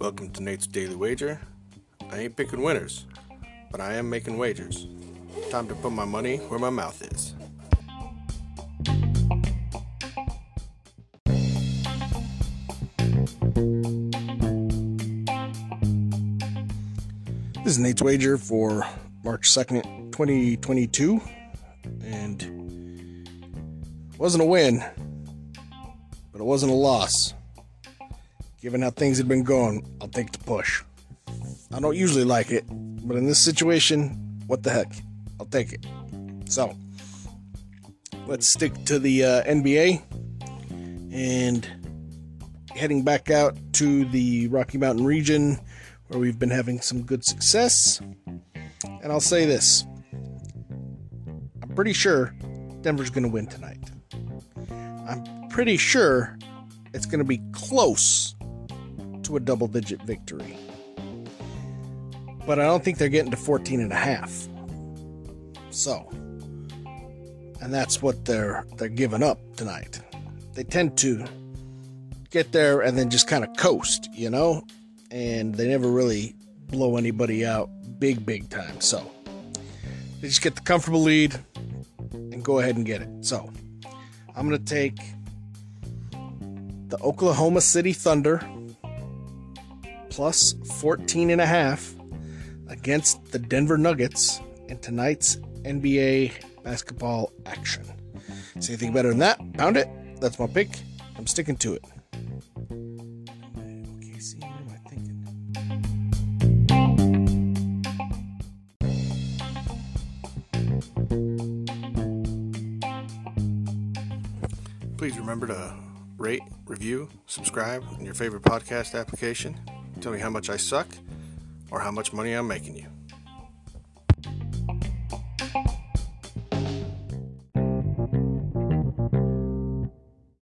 Welcome to Nate's Daily Wager. I ain't picking winners, but I am making wagers. Time to put my money where my mouth is. This is Nate's Wager for March 2nd, 2022. And it wasn't a win, but it wasn't a loss. Given how things had been going, I'll take the push. I don't usually like it, but in this situation, what the heck? I'll take it. So, let's stick to the uh, NBA and heading back out to the Rocky Mountain region where we've been having some good success. And I'll say this I'm pretty sure Denver's going to win tonight. I'm pretty sure it's going to be close to a double digit victory. But I don't think they're getting to 14 and a half. So, and that's what they're they're giving up tonight. They tend to get there and then just kind of coast, you know? And they never really blow anybody out big big time. So, they just get the comfortable lead and go ahead and get it. So, I'm going to take the Oklahoma City Thunder plus 14 and a half against the Denver Nuggets in tonight's NBA basketball action. See anything better than that? Pound it. That's my pick. I'm sticking to it. Please remember to rate, review, subscribe in your favorite podcast application. Tell me how much I suck or how much money I'm making you.